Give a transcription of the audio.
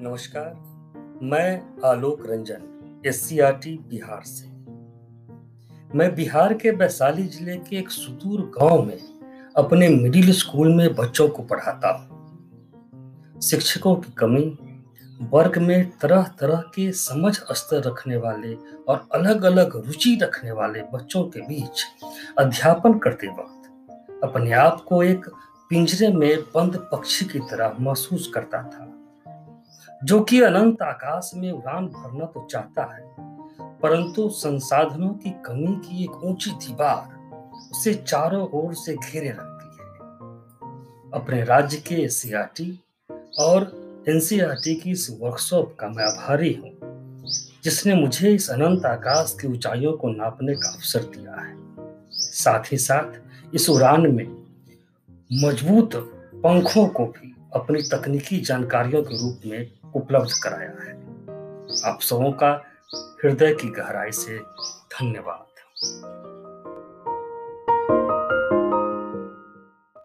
नमस्कार, मैं आलोक रंजन एससीआरटी बिहार से। मैं बिहार के वैशाली ज़िले के एक सुदूर गाँव में अपने मिडिल स्कूल में बच्चों को पढ़ाता हूँ। शिक्षकों की कमी, वर्ग में तरह तरह के समझ स्तर रखने वाले और अलग अलग रुचि रखने वाले बच्चों के बीच अध्यापन करते वक्त अपने आप को एक पिंजरे में बंद पक्षी की तरह महसूस करता था। जो कि अनंत आकाश में उड़ान भरना तो चाहता है, परंतु संसाधनों की कमी की एक ऊँची दीवार उसे चारों ओर से घेरे रखती है। अपने राज्य के सीआरटी और एनसीआरटी की इस वर्कशॉप का मैं आभारी हूँ, जिसने मुझे इस अनंत आकाश की ऊंचाइयों को नापने का अवसर दिया है। साथ ही साथ इस उड़ान में मज़बूत पंखों को भी अपनी तकनीकी जानकारियों के रूप में उपलब्ध कराया है। आप सबों का हृदय की गहराई से धन्यवाद।